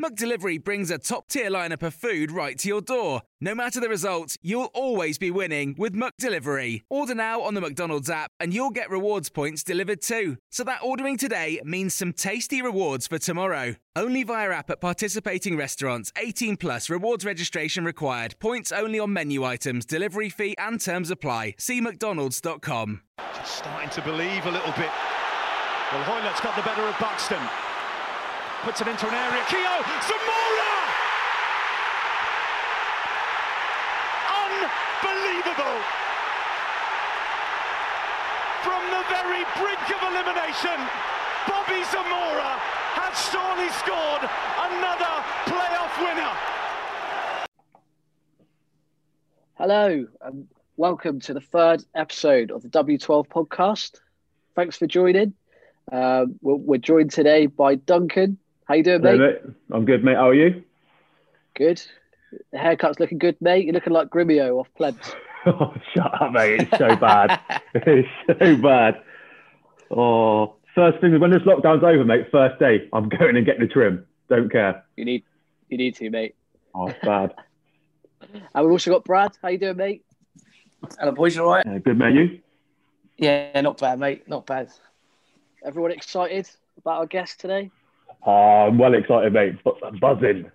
McDelivery brings a top tier lineup of food right to your door. No matter the result, you'll always be winning with McDelivery. Order now on the McDonald's app and you'll get rewards points delivered too. So that ordering today means some tasty rewards for tomorrow. Only via app at participating restaurants. 18 plus rewards registration required. Points only on menu items, delivery fee and terms apply. See mcdonalds.com. Just starting to believe a little bit. Well, Hoilett's got the better of Buxton. Puts it into an area. Keogh, Zamora! Unbelievable! From the very brink of elimination, Bobby Zamora has surely scored another playoff winner. Hello, and welcome to the third episode of the W12 podcast. Thanks for joining. Um, we're joined today by Duncan. How you doing, mate? Hello, mate? I'm good, mate. How are you? Good. The haircut's looking good, mate. You're looking like Grumio off Plebs. oh, shut up, mate. It's so bad. it's so bad. Oh, first thing when this lockdown's over, mate. First day, I'm going and getting a trim. Don't care. You need, you need to, mate. Oh, bad. and we've also got Brad. How you doing, mate? Hello, boys. You all right? Yeah, good, mate. You? Yeah, not bad, mate. Not bad. Everyone excited about our guest today? Oh, I'm well excited, mate. I'm buzzing.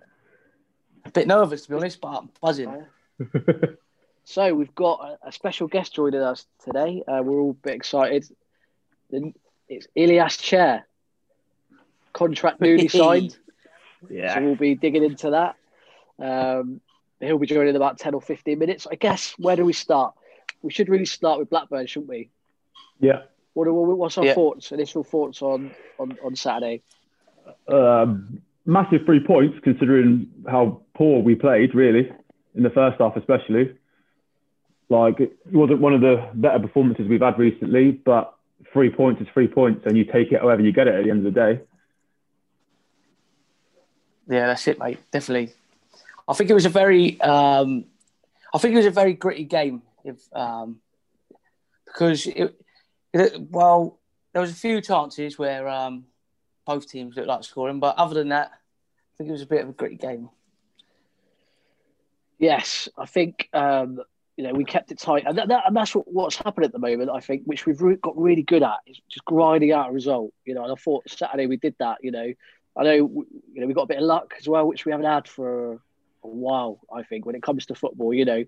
A bit nervous, to be honest, but I'm buzzing. so we've got a, a, special guest joining us today. Uh, we're all a bit excited. It's Ilias Chair. Contract newly signed. yeah. So we'll be digging into that. Um, he'll be joining in about 10 or 15 minutes. I guess, where do we start? We should really start with Blackburn, shouldn't we? Yeah. What, what's our yeah. thoughts, initial thoughts on, on, on Saturday? Um, massive three points considering how poor we played, really, in the first half, especially. Like, it wasn't one of the better performances we've had recently, but three points is three points, and you take it however you get it at the end of the day. Yeah, that's it, mate. Definitely. I think it was a very, um, I think it was a very gritty game. If um, because it, it, well, there was a few chances where um, both teams looked like scoring. But other than that, I think it was a bit of a gritty game. Yes, I think um, you know we kept it tight, and, that, that, and that's what, what's happened at the moment. I think, which we've re- got really good at, is just grinding out a result. You know, and I thought Saturday we did that. You know, I know you know we got a bit of luck as well, which we haven't had for a while. I think when it comes to football, you know,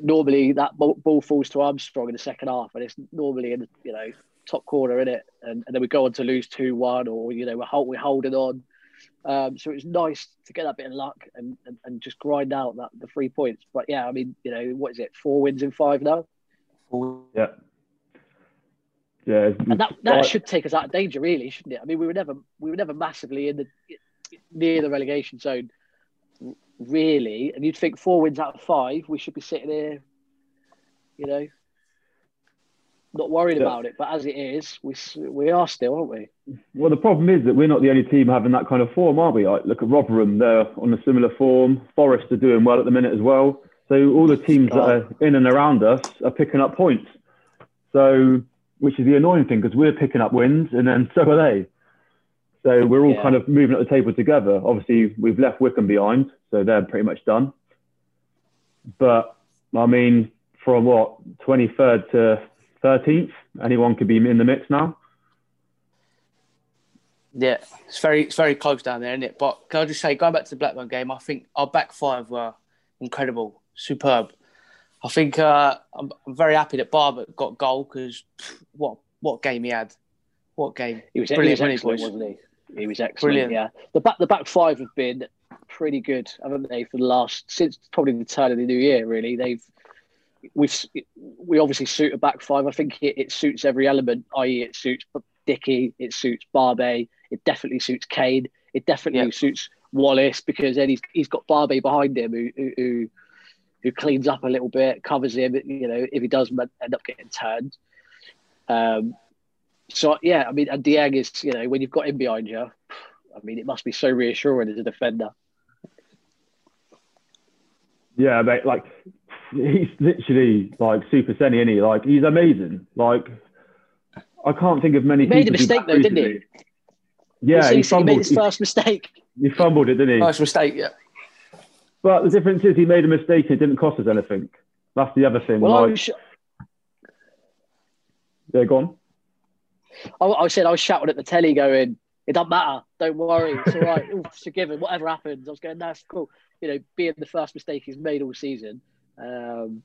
normally that ball falls to Armstrong in the second half, and it's normally in you know top corner in it, and, and then we go on to lose two one, or you know we're, hold, we're holding on. Um, so it's nice to get that bit of luck and, and, and, just grind out that the three points. But yeah, I mean, you know, what is it? Four wins in five now. Yeah. Yeah, and that, that should take us out of danger, really, shouldn't it? I mean, we were never we were never massively in the near the relegation zone, really. And you'd think four wins out of five, we should be sitting here, you know, not worried yeah. about it. But as it is, we we are still, aren't we? Well, the problem is that we're not the only team having that kind of form, are we? Like, look at Rotherham; they're on a similar form. Forest are doing well at the minute as well. So all the teams that are in and around us are picking up points. So, which is the annoying thing because we're picking up wins, and then so are they. So we're all yeah. kind of moving up the table together. Obviously, we've left Wycombe behind, so they're pretty much done. But I mean, from what 23rd to 13th. Anyone could be in the mix now. Yeah, it's very it's very close down there, isn't it? But can I just say, going back to the Blackburn game, I think our back five were incredible, superb. I think uh, I'm, I'm very happy that Barbet got goal because what what game he had, what game he was brilliant, he was excellent, wasn't he? He was excellent. Brilliant. Yeah, the back the back five have been pretty good, haven't they, for the last since probably the turn of the new year. Really, they've we've we obviously suit a back five. I think it, it suits every element, i.e., it suits Dickie, it suits Barbet, it definitely suits Kane, it definitely yep. suits Wallace because then he's he's got Barbet behind him who, who who cleans up a little bit, covers him. You know, if he does end up getting turned. Um, so yeah, I mean, and Dieng is you know when you've got him behind you, I mean, it must be so reassuring as a defender. Yeah, mate, like he's literally like super Seny, isn't he? Like he's amazing. Like I can't think of many. He made a mistake though, didn't he? Yeah, he, he, fumbled, he made his first mistake. He fumbled it, didn't he? First mistake, yeah. But the difference is he made a mistake and it didn't cost us anything. That's the other thing. Well, like, sh- yeah, go on. I, I, said I was shouting at the telly, going, "It doesn't matter. Don't worry. It's all right. It's forgiven. Whatever happens." I was going, "That's cool." You know, being the first mistake he's made all season. Um,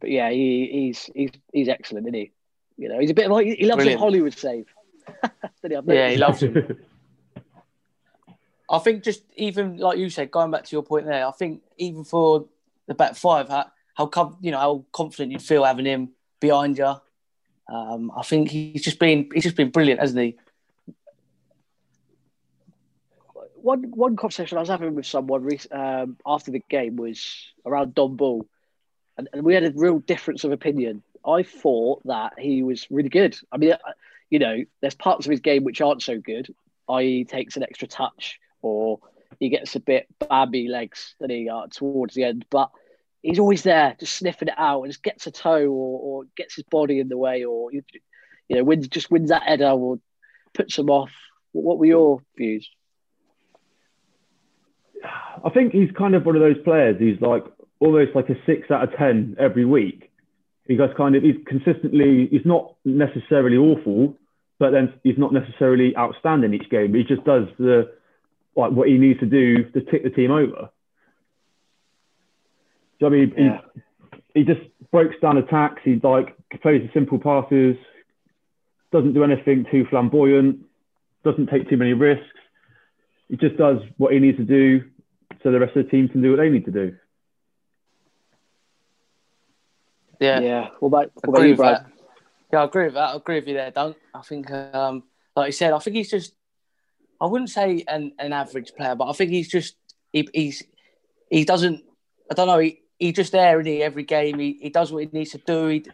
but yeah, he, he's he's he's excellent, isn't he? You know, he's a bit like he loves Brilliant. a Hollywood save. he? Yeah, he loves him. I think just even like you said, going back to your point there, I think even for the back five, how, how you know how confident you'd feel having him behind you. Um, I think he's just been he's just been brilliant, hasn't he? One one conversation I was having with someone um, after the game was around Dom Ball, and, and we had a real difference of opinion. I thought that he was really good. I mean, you know, there's parts of his game which aren't so good, i.e., takes an extra touch or he gets a bit babby legs than he uh, towards the end. But he's always there, just sniffing it out, and just gets a toe or, or gets his body in the way, or you, you know, wins just wins that header or puts him off. What were your views? I think he's kind of one of those players. He's like almost like a six out of ten every week. He goes kind of he's consistently. He's not necessarily awful, but then he's not necessarily outstanding each game. He just does the like what he needs to do to tick the team over. So, I mean, yeah. he, he just breaks down attacks. He like plays the simple passes, doesn't do anything too flamboyant, doesn't take too many risks. He just does what he needs to do, so the rest of the team can do what they need to do. Yeah, yeah. What about, what about you, Brad? Yeah, I agree with that. I agree with you there, Dunk. I think, um, like you said, I think he's just I wouldn't say an, an average player, but I think he's just he, he's he doesn't I don't know he, he's just there in he every game he, he does what he needs to do he,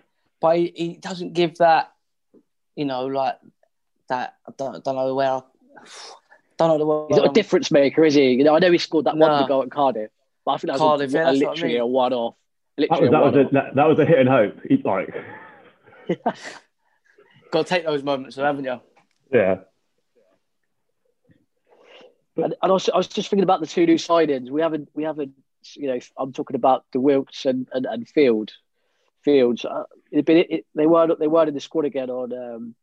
but he, he doesn't give that you know like that I don't, I don't know where I, don't know the word. He's not a difference maker, is he? You know, I know he scored that no. one goal at Cardiff, but I think that was Cardiff, a, yeah, a, literally I mean. a one-off. Literally that was, that, was a, that, that, was a hit and hope. He's like, got to take those moments, haven't you? Yeah. And, and I, was, I was just thinking about the two new signings. We haven't, we haven't, you know, I'm talking about de Wijs and, and, and Field. Fields. Uh, it, it, they weren't they weren't in the squad again on um,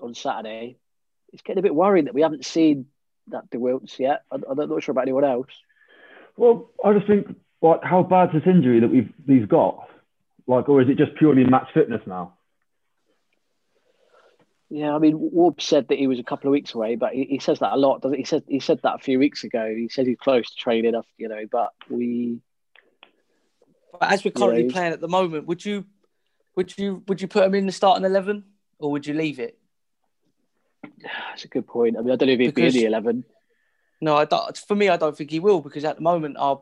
on Saturday. It's getting a bit worrying that we haven't seen that De Wijs yet. I, I'm not sure about anyone else. Well, I just think, like, how bad's this injury that we've he's got? Like, or is it just purely match fitness now? Yeah, I mean, Warb said that he was a couple of weeks away, but he, he says that a lot, doesn't he? Said he said that a few weeks ago. He said he's close to training, up you know, but we. But as we're currently playing at the moment, would you, would you, would you put him in the starting eleven, or would you leave it? That's a good point. I mean, I don't know if he'd because, be in the eleven. No, I don't, for me, I don't think he will because at the moment our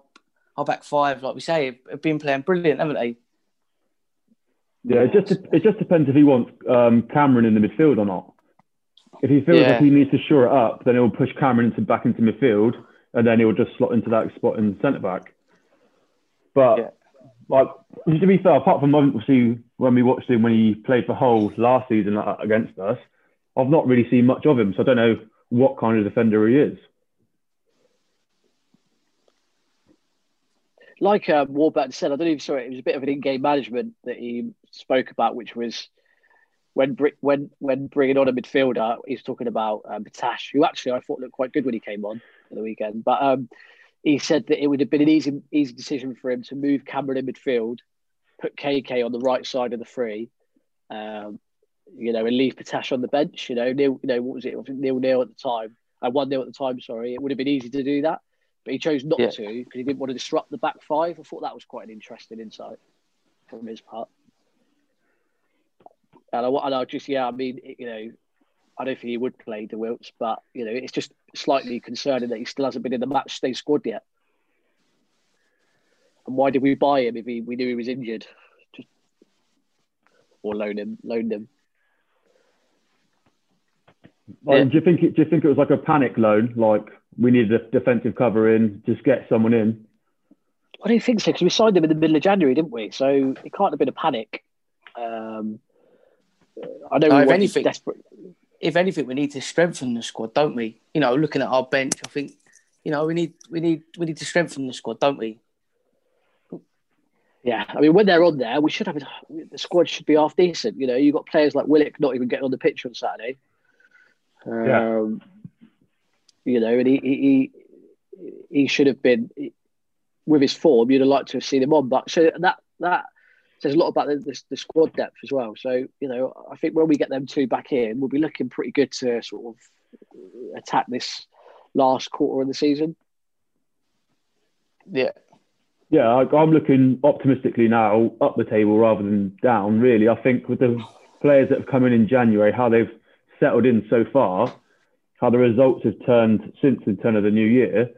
our back five, like we say, have been playing brilliant, haven't they? Yeah, it just it just depends if he wants um, Cameron in the midfield or not. If he feels yeah. like he needs to shore it up, then he'll push Cameron into, back into midfield, and then he'll just slot into that spot in centre back. But yeah. like to be fair, apart from obviously when we watched him when he played for Hull last season against us, I've not really seen much of him, so I don't know what kind of defender he is. like um, Warburton said, I don't even saw it. It was a bit of an in-game management that he spoke about, which was when when when bringing on a midfielder, he's talking about um, Bettache, who actually I thought looked quite good when he came on at the weekend. But um, he said that it would have been an easy easy decision for him to move Cameron in midfield, put KK on the right side of the free, um, you know, and leave Bettache on the bench. You know, nil, you know what was it? Nil nil at the time. I uh, one nil at the time. Sorry, it would have been easy to do that, but he chose not yeah. to because he didn't want to disrupt the back five. I thought that was quite an interesting insight from his part. And I, and I just, yeah, I mean, you know, I don't think he would play De Wijs, but you know, it's just slightly concerning that he still hasn't been in the match day squad yet. And why did we buy him if he, we knew he was injured? Just, or loan him, loaned him. Yeah. Do you think it? Do you think it was like a panic loan? Like we needed a defensive cover in, just get someone in. I don't think so because we signed him in the middle of January, didn't we? So it can't have been a panic. Um, I don't know. No, if anything, desperate. if anything, we need to strengthen the squad, don't we? You know, looking at our bench, I think, you know, we need we need we need to strengthen the squad, don't we? Yeah, I mean, when they're on there, we should have the squad should be half decent. You know, you've got players like Willock not even getting on the pitch on Saturday. Um, yeah. You know, and he, he he should have been with his form. You'd have liked to have seen him on, but so that that says a lot about the, the, the, squad depth as well. So you know, I think when we get them two back in, we'll be looking pretty good to sort of attack this last quarter of the season. Yeah. Yeah, I, am looking optimistically now up the table rather than down. Really, I think with the players that have come in in January, how they've settled in so far, how the results have turned since the turn of the new year,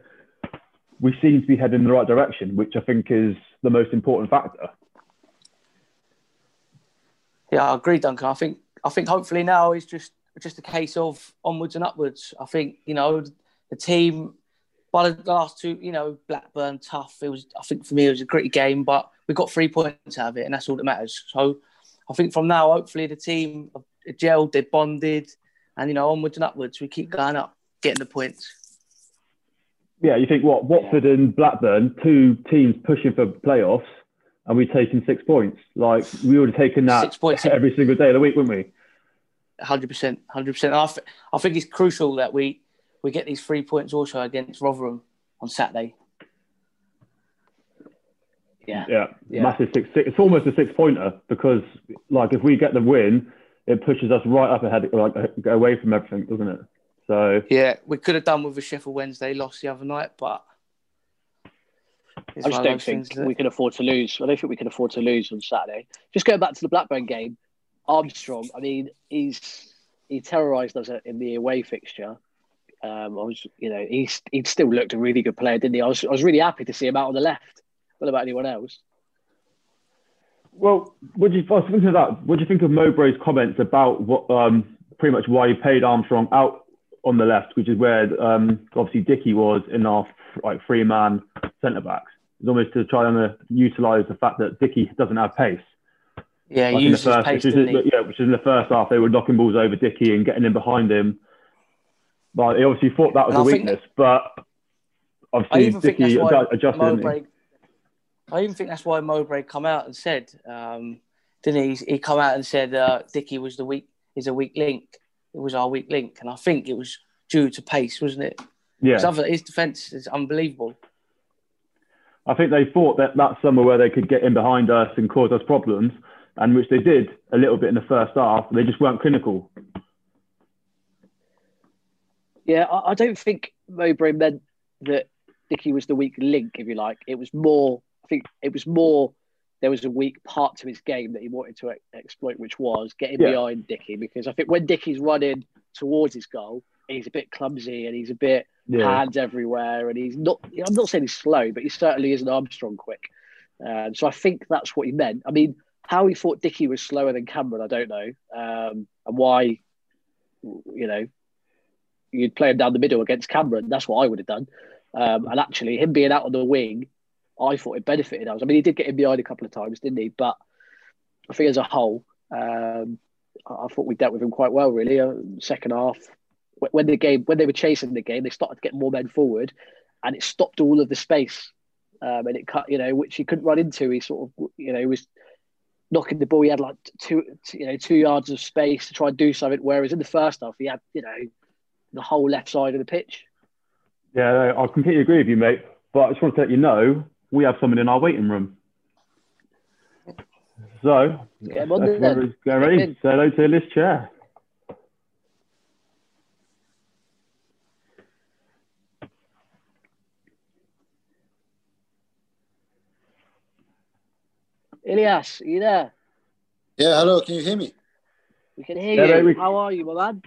we seem to be heading in the right direction, which I think is the most important factor. Yeah, I agree, Duncan. I think I think hopefully now is just just a case of onwards and upwards. I think you know the team by the last two, you know, Blackburn tough. It was I think for me it was a gritty game, but we got three points out of it, and that's all that matters. So I think from now, hopefully the team gelled, they bonded, and you know onwards and upwards. We keep going up, getting the points. Yeah, you think what Watford and Blackburn, two teams pushing for playoffs and we've taken six points. Like we would have taken that six points every single day of the week, wouldn't we? Hundred percent, hundred percent. I I think it's crucial that we we get these three points also against Rotherham on Saturday. Yeah. yeah, yeah, massive six, six. It's almost a six pointer because, like, if we get the win, it pushes us right up ahead, like away from everything, doesn't it? So yeah, we could have done with a Sheffield Wednesday loss the other night, but I just don't think things, we can afford to lose. I don't think we can afford to lose on Saturday. Just going back to the Blackburn game, Armstrong. I mean, he's he terrorised us in the away fixture. Um, I was, you know, he's he still looked a really good player, didn't he? I was I was really happy to see him out on the left. What about anyone else? Well, what do you I was of that? What do you think of Mowbray's comments about what um, pretty much why he paid Armstrong out on the left, which is where um, obviously Dickie was in our like three man centre backs? is almost to try and uh, utilise the fact that Dickie doesn't have pace. Yeah, like uses first, pace, which is, yeah, which is in the first half they were knocking balls over Dickie and getting in behind him. But he obviously thought that was and a weakness, that, but obviously Dickie adjusted. Mowbray, I even think that's why Mowbray come out and said, um, didn't he? He come out and said uh, Dickie was the weak is a weak link. It was our weak link, and I think it was due to pace, wasn't it? Yeah. His defence is unbelievable. I think they thought that that's somewhere where they could get in behind us and cause us problems, and which they did a little bit in the first half. They just weren't clinical. Yeah, I, don't think Mowbray meant that Dickie was the weak link, if you like. It was more, I think it was more, there was a weak part to his game that he wanted to exploit, which was getting yeah. behind Dickie. Because I think when Dickie's running towards his goal, he's a bit clumsy and he's a bit yeah. hands everywhere, and he's not. I'm not saying he's slow, but he certainly isn't Armstrong quick. Um, so I think that's what he meant. I mean, how he thought Dickie was slower than Cameron, I don't know, um, and why. You know, you'd play him down the middle against Cameron. That's what I would have done. Um, and actually, him being out on the wing, I thought it benefited us. I mean, he did get in behind a couple of times, didn't he? But I think as a whole, um, I thought we dealt with him quite well, really. Uh, second half, when the game when they were chasing the game, they started to get more men forward, and it stopped all of the space, um, and it cut you know which he couldn't run into. He sort of you know was knocking the ball. He had like two, you know, two yards of space to try and do something. Whereas in the first half, he had, you know, the whole left side of the pitch. Yeah, I completely agree with you, mate. But I just want to let you know we have someone in our waiting room. So, Get him get Get ready. Say hello to this chair. Ilias, are you there? Yeah, hello. Can you hear me? We can hear Yeah, you. mate, we- How are you, my lad?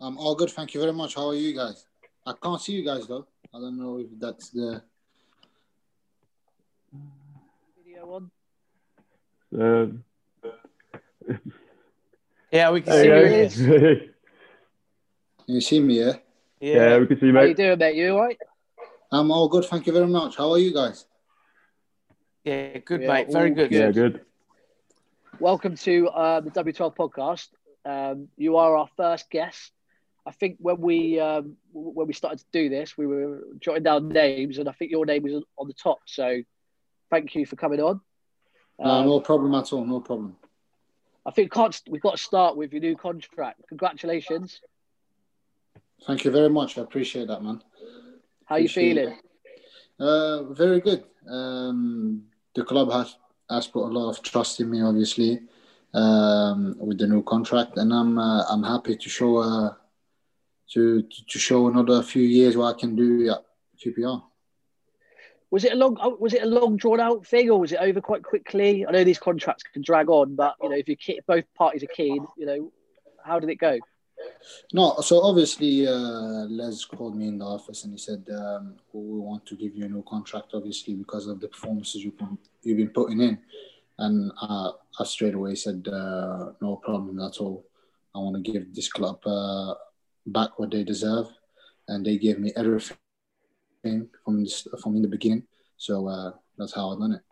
I'm all good. Thank you very much. How are you guys? I can't see you guys though. I don't know if that's the. Um, Yeah, we can there see you who go. it is. Can you see me? Yeah. yeah, we can see you, How you doing, mate? You all right? I'm all good. Thank you very much. How are you guys? Yeah, good, Yeah, mate. Very all good. Yeah, good. Welcome to uh, the W12 podcast. Um, you are our first guest. I think when we um, when we started to do this, we were jotting down names, and I think your name was on the top. So, thank you for coming on. No, Um, no problem at all. No problem. I think we've got to start with your new contract. Congratulations. Thank you very much. I appreciate that, man. How you feeling? Uh, very good. Um, the club has has put a lot of trust in me, obviously, um, with the new contract, and I'm uh, I'm happy to show uh, to to show another few years what I can do at QPR. Was it a long oh, was it a long drawn out thing, or was it over quite quickly? I know these contracts can drag on, but you know if you both parties are keen, you know, how did it go? No, so obviously uh, Les called me in the office and he said um, we want to give you a new contract, obviously because of the performances you've been you've been putting in, and uh, I straight away said uh, no problem at all. I want to give this club uh, back what they deserve, and they gave me everything from this, from in the beginning. So uh, that's how I done it.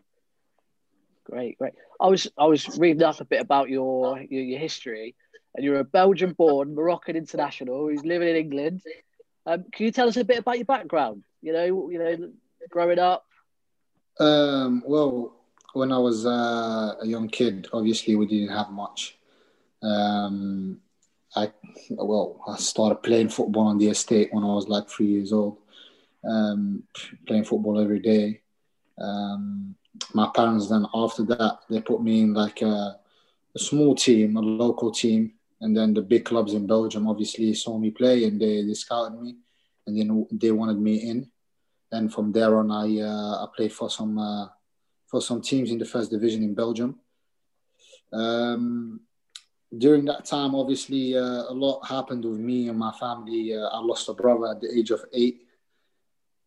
Great, great. I was I was reading up a bit about your your, your history, and you're a Belgian-born Moroccan international who's living in England. Um, can you tell us a bit about your background? You know, you know, growing up. Um, well, when I was uh, a young kid, obviously we didn't have much. Um, I well, I started playing football on the estate when I was like three years old. Um, playing football every day. Um, my parents then after that they put me in like a, a small team, a local team, and then the big clubs in Belgium obviously saw me play and they, they scouted me, and then they wanted me in and from there on, I uh, I played for some uh, for some teams in the first division in Belgium. Um, during that time, obviously, uh, a lot happened with me and my family. Uh, I lost a brother at the age of eight.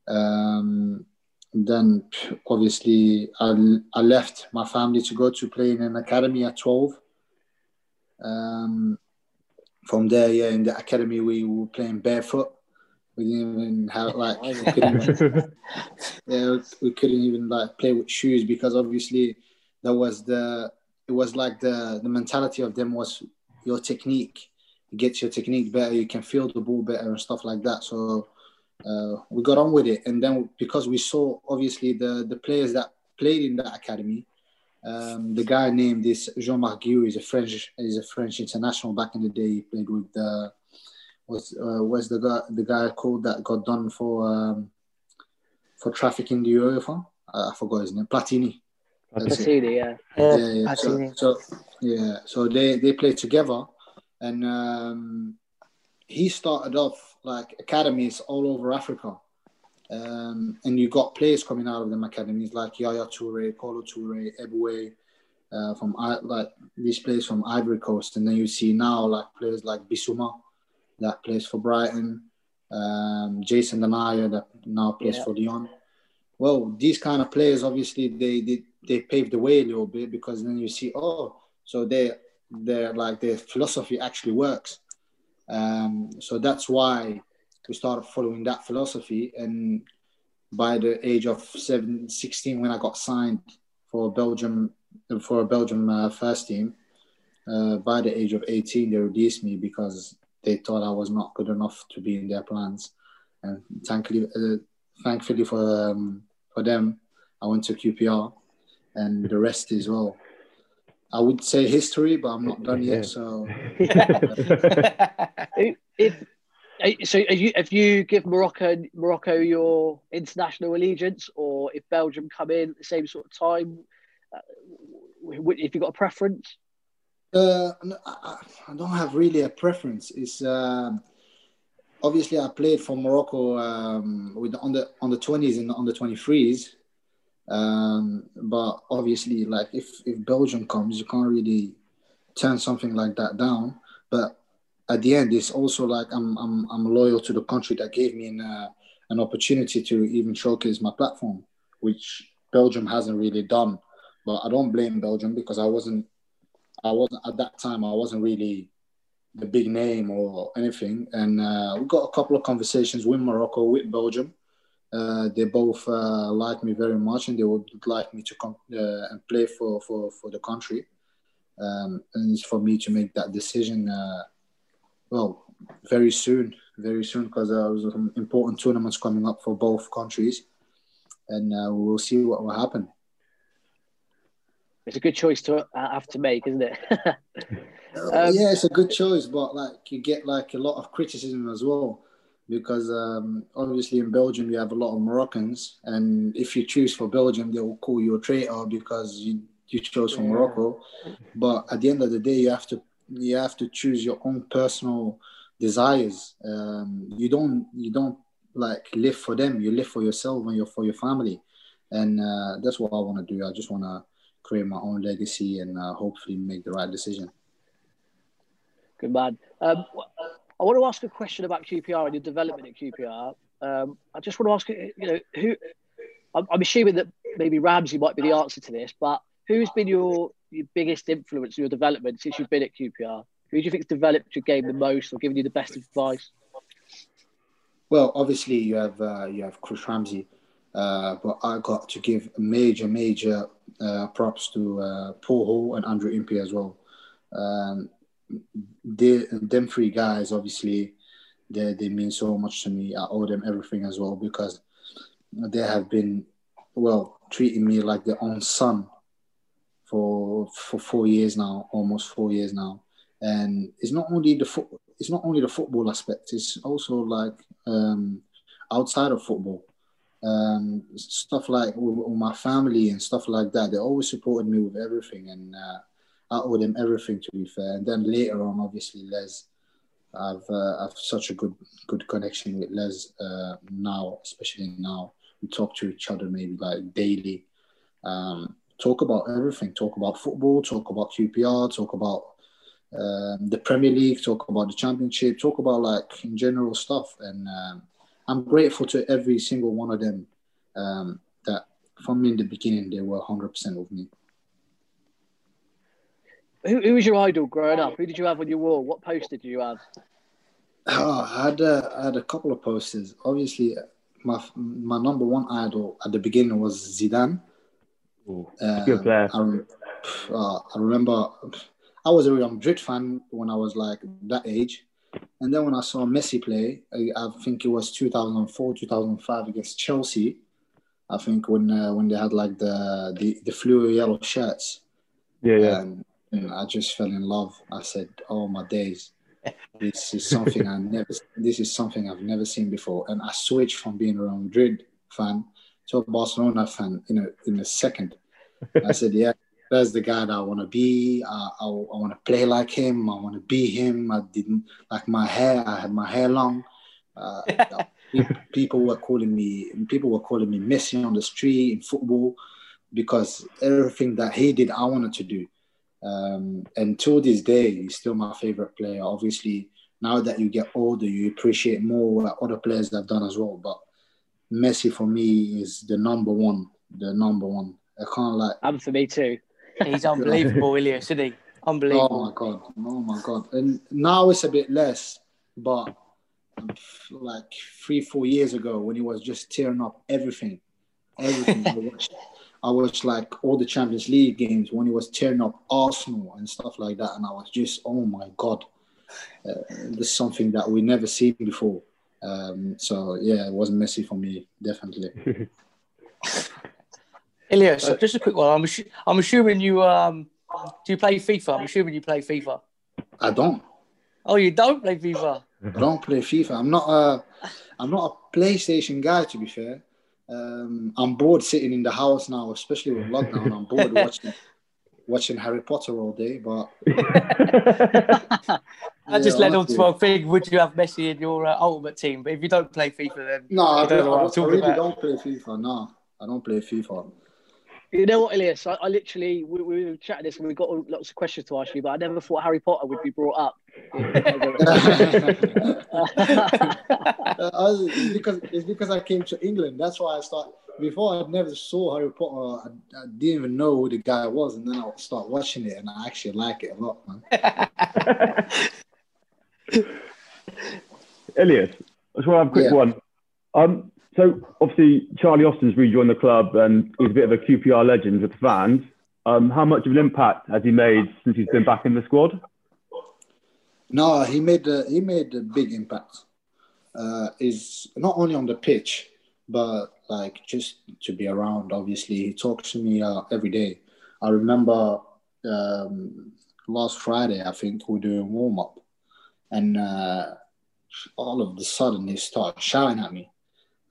Um, then, obviously, I, I left my family to go to play in an academy at 12. Um, from there, yeah, in the academy, we were playing barefoot. We didn't even have like we couldn't even, yeah, we couldn't even like play with shoes because obviously that was the it was like the the mentality of them was your technique. You get your technique better, you can feel the ball better and stuff like that. So uh, we got on with it, and then because we saw obviously the the players that played in that academy. Um, the guy named this Jean-Marc Guillou is a French is a French international back in the day. He played with uh, was uh, was the guy the guy called that got done for um, for trafficking the UEFA. Uh, I forgot his name. Platini. Platini, yeah. Yeah, Yeah, yeah. So, so yeah, so they they played together, and um, he started off like academies all over Africa. Um, and you got players coming out of them academies like Yaya Toure, Kolo Toure, Eboué, uh, from like these players from Ivory Coast, and then you see now like players like Bissouma that plays for Brighton, um, Jason Denayer that now plays Yeah. for Lyon. Well, these kind of players obviously they, they they pave the way a little bit because then you see oh so they they're like their philosophy actually works. Um, so that's why we started following that philosophy. And by the age of seven, 16 when I got signed for Belgium for a Belgium uh, first team uh, by the age of 18 they released me because they thought I was not good enough to be in their plans. And thankfully uh, thankfully for um, for them I went to QPR and the rest is well I would say history, but I'm not done yet. So, if so, if you if you give Morocco Morocco your international allegiance, or if Belgium come in at the same sort of time, uh, if you got a preference? Uh, I, I, don't have really a preference. It's um, obviously I played for Morocco um, with the, on the on the twenties and on the twenty threes. Um, but obviously, like if if Belgium comes, you can't really turn something like that down. But at the end, it's also like I'm I'm I'm loyal to the country that gave me an uh, an opportunity to even showcase my platform, which Belgium hasn't really done. But I don't blame Belgium because I wasn't I wasn't at that time. I wasn't really the big name or anything. And uh, we got a couple of conversations with Morocco, with Belgium. Uh, they both uh, like me very much, and they would like me to come uh, and play for, for, for the country. Um, and it's for me to make that decision. Uh, well, very soon, very soon, because there was some important tournaments coming up for both countries, and uh, we'll see what will happen. It's a good choice to have to make, isn't it? um, yeah, it's a good choice, but like you get like a lot of criticism as well because um, obviously in Belgium you have a lot of Moroccans, and if you choose for Belgium, they will call you a traitor because you you chose for yeah. Morocco. But at the end of the day, you have to you have to choose your own personal desires. Um, you don't you don't like live for them. You live for yourself and you're for your family, and uh, that's what I want to do. I just want to create my own legacy and uh, hopefully make the right decision. Good man. Um, I want to ask a question about QPR and your development at QPR. Um, I just want to ask you know who. I'm, I'm assuming that maybe Ramsey might be the answer to this, but who's been your, your biggest influence in your development since you've been at QPR? Who do you think's developed your game the most or given you the best advice? Well, obviously you have uh, you have Chris Ramsey, uh, but I got to give major major uh, props to uh, Paul Hall and Andrew Impey as well. Um, they, them three guys, obviously, they, they mean so much to me. I owe them everything as well because they have been, well, treating me like their own son for for four years now, almost four years now. And it's not only the foot, it's not only the football aspect. It's also like um, outside of football, um, stuff like with, with, my family and stuff like that. They always supported me with everything, and uh, I owe them everything to be fair. And then later on, obviously, Les, I've uh, I've such a good good connection with Les uh, now, especially now. We talk to each other maybe like daily. Um, talk about everything. Talk about football. Talk about QPR. Talk about um, the Premier League. Talk about the Championship. Talk about like in general stuff. And um, I'm grateful to every single one of them. Um, that from in the beginning they were 100% with me. Who, who was your idol growing up? Who did you have on your wall? What poster did you have? Oh, I had a, I had a couple of posters. Obviously, my my number one idol at the beginning was Zidane. Ooh, um, good player. I, uh, I remember I was a Real Madrid fan when I was like that age, and then when I saw Messi play, I, I think it was 2004, 2005 against Chelsea. I think when uh, when they had like the the, the fluo yellow shirts. Yeah, yeah. And and I just fell in love. I said, "Oh my days, this is something I never. This is something I've never seen before." And I switched from being a Real Madrid fan to a Barcelona fan in a in a second. I said, "Yeah, that's the guy that I want to be. I, I, I want to play like him. I want to be him. I didn't like my hair. I had my hair long. Uh, people were calling me. People were calling me Messi on the street in football because everything that he did, I wanted to do. Um, and to this day, he's still my favorite player. Obviously, now that you get older, you appreciate more what other players have done as well. But Messi for me is the number one, the number one. I can't like. And for me too. He's unbelievable, Ilias, isn't he? Unbelievable. Oh my god! Oh my god! And now it's a bit less, but like three, four years ago when he was just tearing up everything, everything. I watched, I watched like all the Champions League games when he was tearing up Arsenal and stuff like that, and I was just, oh my god, uh, this is something that we never seen before. Um, so yeah, it was Messi for me, definitely. Ilias, just a quick one. I'm, assu- I'm assuming you um, do you play FIFA? I'm assuming you play FIFA. I don't. Oh, you don't play FIFA? I don't play FIFA. I'm not a I'm not a PlayStation guy to be fair. Um, I'm bored sitting in the house now, especially with lockdown. I'm bored watching watching Harry Potter all day. But I just Yeah, led on to honestly. a thing. Would you have Messi in your uh, ultimate team? But if you don't play FIFA, then no, I, don't know what I, I'm I really about. don't play FIFA. No, I don't play FIFA. You know what, Ilias? I, I literally we, we were chatting this and we got lots of questions to ask you, but I never thought Harry Potter would be brought up. I was, it's because it's because I came to England. That's why I start. Before I never saw Harry Potter. I, I didn't even know who the guy was, and then I would start watching it, and I actually like it a lot, man. Ilias, I just want to have a quick Yeah. one. Um, so obviously Charlie Austin's rejoined the club and he's a bit of a QPR legend with the fans. Um, how much of an impact has he made since he's been back in the squad? No, he made a, he made a big impact. Uh, is not only on the pitch, but like just to be around. Obviously, he talks to me uh, every day. I remember um, last Friday, I think we were doing warm up, and uh, all of a sudden he started shouting at me.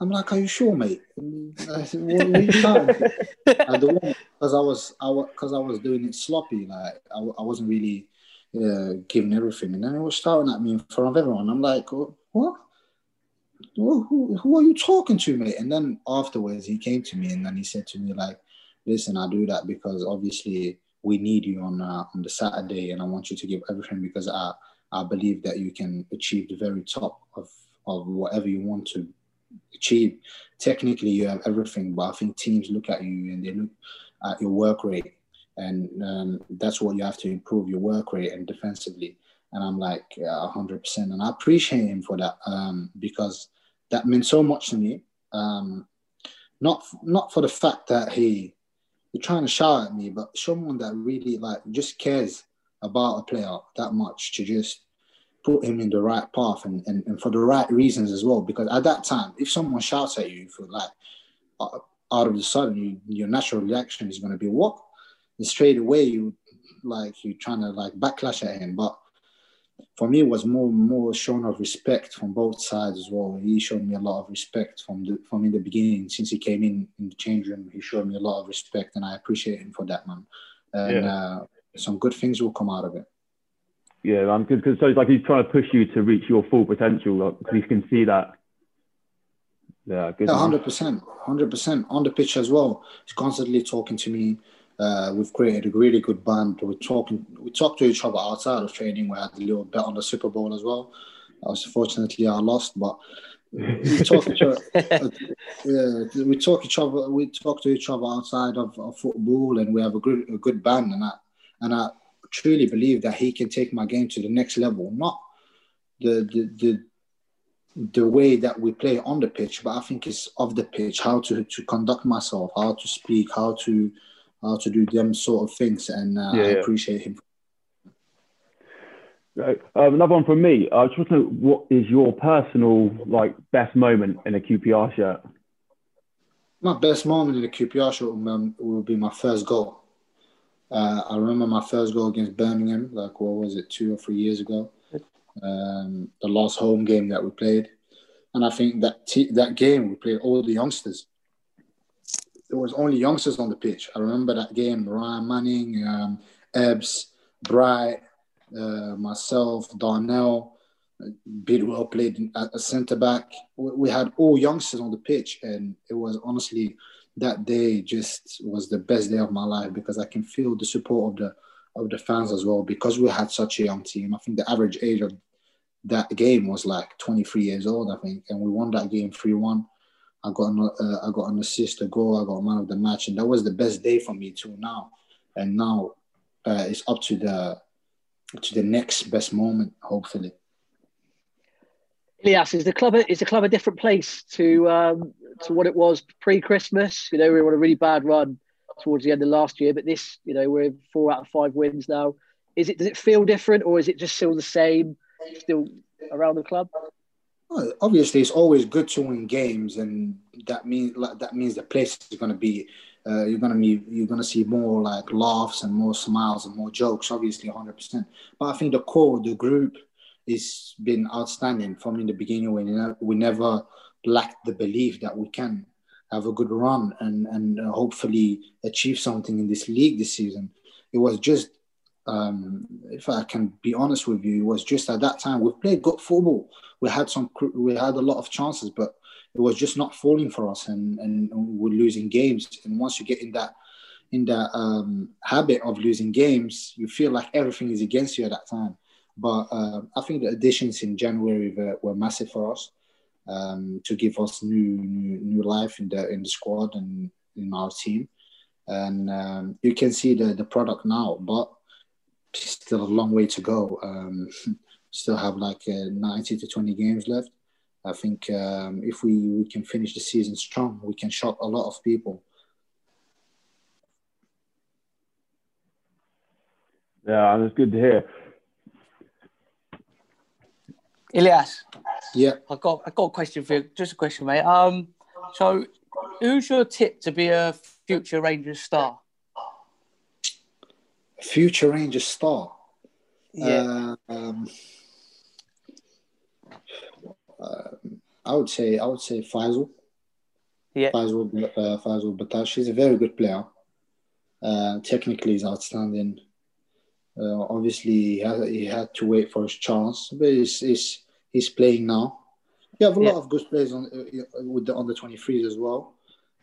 I'm like, "Are you sure, mate?" And I said, "What, are you shouting?" at the warm because I was I because I was doing it sloppy. Like I, I wasn't really uh, giving everything, and then he was shouting at me in front of everyone. I'm like, "What? Who, who, who are you talking to, mate?" And then afterwards, he came to me and then he said to me like, "Listen, I do that because obviously we need you on uh, on the Saturday, and I want you to give everything because I I believe that you can achieve the very top of of whatever you want to achieve. Technically, you have everything, but I think teams look at you and they look at your work rate, and um, that's what you have to improve your work rate and defensively." And I'm like, yeah, 100%. And I appreciate him for that um, because that meant so much to me. Um, not not for the fact that he he's trying to shout at me, but someone that really like just cares about a player that much to just put him in the right path and, and, and for the right reasons as well. Because at that time, if someone shouts at you for like out of the sudden, you, your natural reaction is going to be what? And straight away, you like you're trying to like backlash at him, but for me, it was more more shown of respect from both sides as well. He showed me a lot of respect from the from in the beginning since he came in in the change room. He showed me a lot of respect, and I appreciate him for that, man. And Yeah. uh, some good things will come out of it. Yeah, I'm good because so it's like he's trying to push you to reach your full potential like, he can see that. Yeah, good. Yeah, hundred percent, hundred percent on the pitch as well. He's constantly talking to me. Uh, we've created a really good band. We're talking, we talk to each other outside of training. We had a little bet on the Super Bowl as well. I was fortunately I lost, but we talk each other. yeah, we talk each other. We talk to each other outside of, of football, and we have a good a good band. And I and I truly believe that he can take my game to the next level. Not the the the the way that we play on the pitch, but I think it's off the pitch, how to, to conduct myself, how to speak, how to how to do them sort of things, and uh, Yeah, I yeah. appreciate him. Right. Um, another one from me. I just want to know what is your personal like best moment in a QPR shirt? My best moment in a QPR shirt um, will be my first goal. Uh, I remember my first goal against Birmingham, like what was it, two or three years ago, um, the last home game that we played, and I think that te- that game we played all the youngsters. There was only youngsters on the pitch. I remember that game: Ryan Manning, um, Ebbs, Bright, uh, myself, Darnell, Bidwell played at centre back. We, had all youngsters on the pitch, and it was honestly that day just was the best day of my life because I can feel the support of the of the fans as well because we had such a young team. I think the average age of that game was like 23 years old, I think, and we won that game 3-1. I got an, uh, I got an assist, a goal, I got man of the match, and that was the best day for me till now. And now uh, it's up to the to the next best moment, hopefully. Ilias, is the club a, is the club a different place to um, to what it was pre-Christmas? You know, we were on a really bad run towards the end of last year, but this, you know, we're four out of five wins now. Is it does it feel different, or is it just still the same, still around the club? Well, obviously, it's always good to win games, and that means that means the place is going to be uh, you're gonna be you're gonna see more like laughs and more smiles and more jokes. Obviously, 100. percent But I think the core, the group, has been outstanding from the beginning. When we never lacked the belief that we can have a good run and and uh, hopefully achieve something in this league this season. It was just, um, if I can be honest with you, was just at that time we played good football. We had some, we had a lot of chances, but it was just not falling for us, and and we're losing games. And once you get in that in that um, habit of losing games, you feel like everything is against you at that time. But uh, I think the additions in January were, were massive for us um, to give us new, new new life in the in the squad and in our team. And um, you can see the the product now, but still a long way to go. Um, still have like uh, 90 to 20 games left. I think um, if we, we can finish the season strong, we can shock a lot of people. Yeah, it's good to hear. Ilias. Yeah. I got I got a question for you. Just a question, mate. Um, so who's your tip to be a future Rangers star? Future Rangers star. Yeah. Uh, um, uh, I would say I would say Faisal. Yeah. Faisal uh, Faisal Bettache. She's a very good player. Uh, technically, he's outstanding. Uh, obviously, he had, he had to wait for his chance, but he's, he's, he's playing now. You have a lot of good players on uh, with the under 23s as well.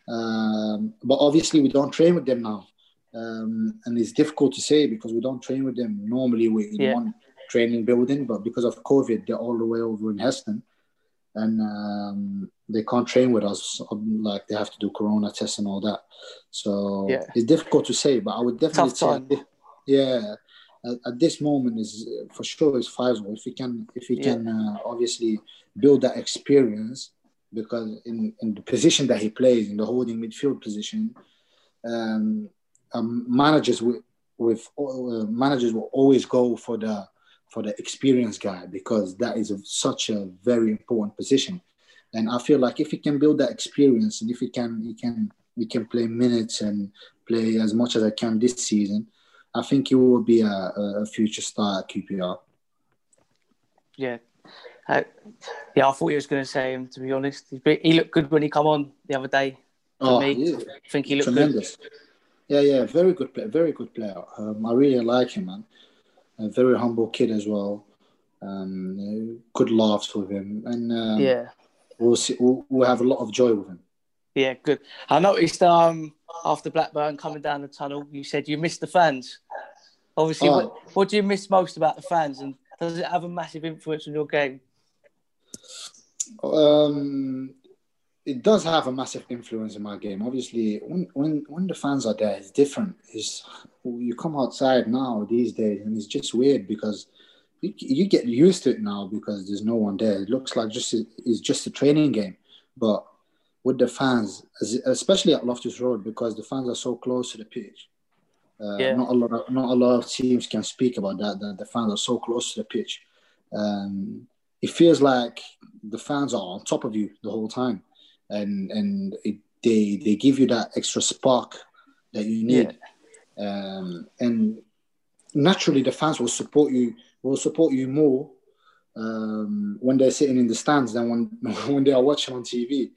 Um, but obviously, we don't train with them now. Um, and it's difficult to say because we don't train with them. Normally, we're in Yeah. one training building, but because of COVID, they're all the way over in Heston. And um, they can't train with us. um, Like they have to do corona tests and all that. So Yeah. it's difficult to say, but I would definitely Tough say, time. yeah, at, at this moment is uh, for sure is Faisal. If he can, if he Yeah. can uh, obviously build that experience, because in, in the position that he plays in the holding midfield position, um, um, managers with with uh, managers will always go for the for the experienced guy because that is a, such a very important position. And I feel like if he can build that experience and if he can he can we can play minutes and play as much as I can this season, I think he will be a, a future star at QPR. Yeah. Uh, yeah, I thought he was going to say him. To be honest, he, looked good when he come on the other day. Oh, me, yeah. I think he looked Tremendous. Yeah, yeah, very good player, very good player. Um, I really like him, man. A very humble kid as well. Um, good laughs with him, and um. Yeah, we'll see. We'll, we'll have a lot of joy with him. yeah, good. I noticed um after Blackburn coming down the tunnel, you said you missed the fans. Obviously, Oh. what, what do you miss most about the fans, and does it have a massive influence on your game? Um, it does have a massive influence in my game. Obviously, when when when the fans are there, it's different. It's you come outside now these days, and it's just weird because you, you get used to it now because there's no one there. It looks like just it's just a training game, but with the fans, especially at Loftus Road, because the fans are so close to the pitch. Uh, Yeah. Not a lot. Of, not a lot of teams can speak about that. That the fans are so close to the pitch. Um, it feels like the fans are on top of you the whole time, and and it, they they give you that extra spark that you need. Um, and naturally, the fans will support you. Will support you more um, when they're sitting in the stands than when when they are watching on TV.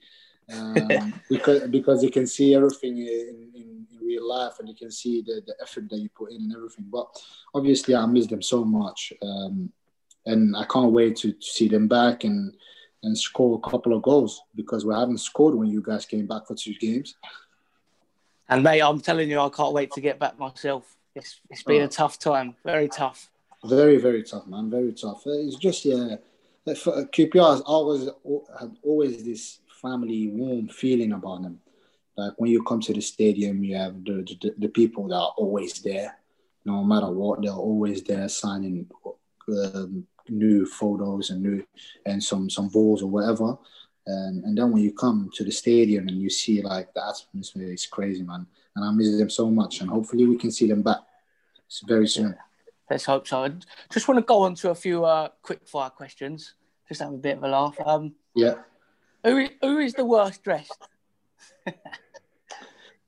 Um, because because you can see everything in, in, in real life and you can see the, the effort that you put in and everything. But obviously, I miss them so much, um, and I can't wait to, to see them back and and score a couple of goals because we haven't scored when you guys came back for two games. And mate, I'm telling you, I can't wait to get back myself. It's it's been Oh. a tough time, very tough. Very very tough, man. Very tough. Uh, It's just yeah. uh, for- uh, QPR has always had always this family warm feeling about them. Like when you come to the stadium, you have the, the, the people that are always there, no matter what. They're always there signing um, new photos and new and some some balls or whatever. And and then when you come to the stadium and you see like the atmosphere, it's crazy, man. And I miss them so much. And hopefully we can see them back very soon. Let's hope so. I just want to go on to a few uh, quick fire questions. Just have a bit of a laugh. Um, Yeah. Who, who is the worst dressed?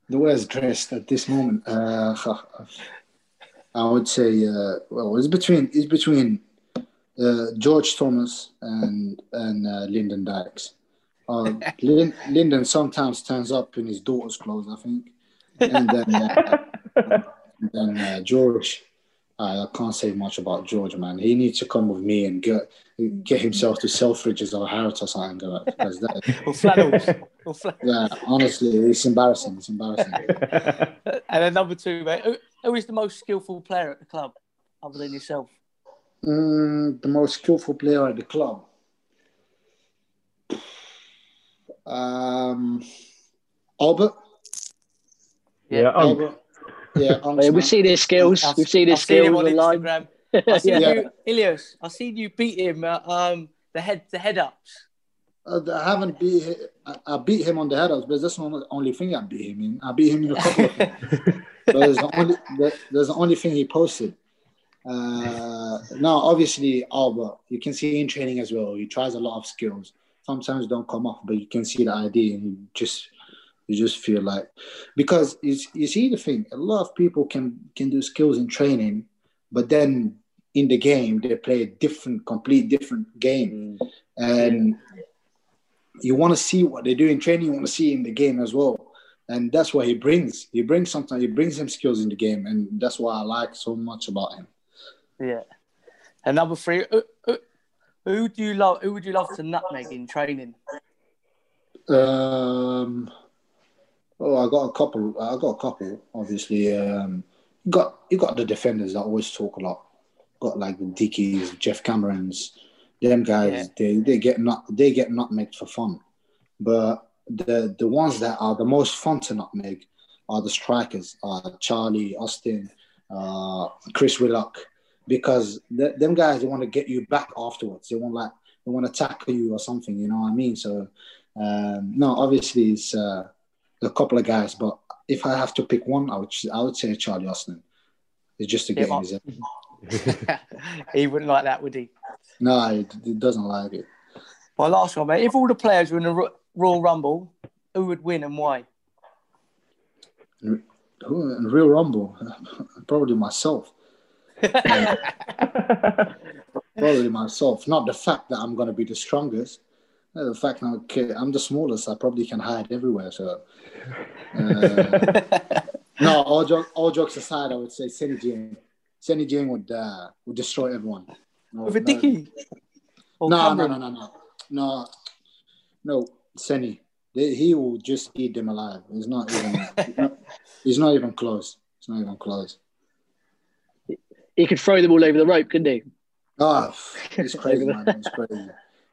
the worst dressed at this moment, uh, I would say, uh, well, it's between it's between uh, George Thomas and and uh, Lyndon Dykes. Uh, Lyndon sometimes turns up in his daughter's clothes, I think, and then uh, and then uh, George. I can't say much about George, man. He needs to come with me and get get himself to Selfridges or Harrods or something. Because that, or flannels. or flannels. Yeah, honestly, it's embarrassing. It's embarrassing. and then number two, mate, who, who is the most skillful player at the club, other than yourself? Mm, the most skillful player at the club. Um, Albert. Yeah, Albert. Yeah, we see seen his skills. I've, we see seen his I've skills seen him on online. Instagram. I seen Yeah. you, Ilias. I seen you beat him. Uh, um, the head, the head ups. Uh, I haven't beat. hi- I, I beat him on the head ups, but that's not the only thing I beat him in. I beat him in a couple of things. So there's the only that- there's the only thing he posted. Uh, now, obviously, Albert, you can see in training as well. He tries a lot of skills. Sometimes don't come off, but you can see the idea, and you just you just feel like because you, you see the thing. A lot of people can can do skills in training, but then in the game they play a different, complete different game, and you want to see what they do in training. You want to see in the game as well and that's what he brings. He brings sometimes he brings him skills in the game, and that's why I like so much about him. Yeah. And number three, who, who, who do you love? Who would you love to nutmeg in training? Um, oh, I got a couple. I got a couple. Obviously, um, you got you got the defenders that always talk a lot. Got like the Dickies, Geoff Camerons, them guys. They they get not they get nutmegged for fun, but the the ones that are the most fun to nutmeg are the strikers. Uh, Charlie, Austin, uh, Chris Willock, because th- them guys they want to get you back afterwards. They want like they want to tackle you or something. You know what I mean? So um, no, obviously it's uh, a couple of guys, but if I have to pick one, I would I would say Charlie Austin. It's just to get Yeah, in his head. he wouldn't like that, would he? No, he, he doesn't like it. My last one, mate. If all the players were in a Ro- Royal Rumble, who would win and why? Who in Real Rumble? Probably myself. Probably myself. Not the fact that I'm going to be the strongest. The fact that okay, I'm the smallest, I probably can hide everywhere. So, uh, no, all, jo- all jokes aside, I would say Seny Dieng. Seny Dieng would uh, would destroy everyone. No, With a no- Dickie? Or no, no, no, no, no, no, no. Seny, he will just eat them alive. He's not even. it's not even close. It's not even close. He could throw them all over the rope, couldn't he? Ah, it's crazy, man. It's crazy.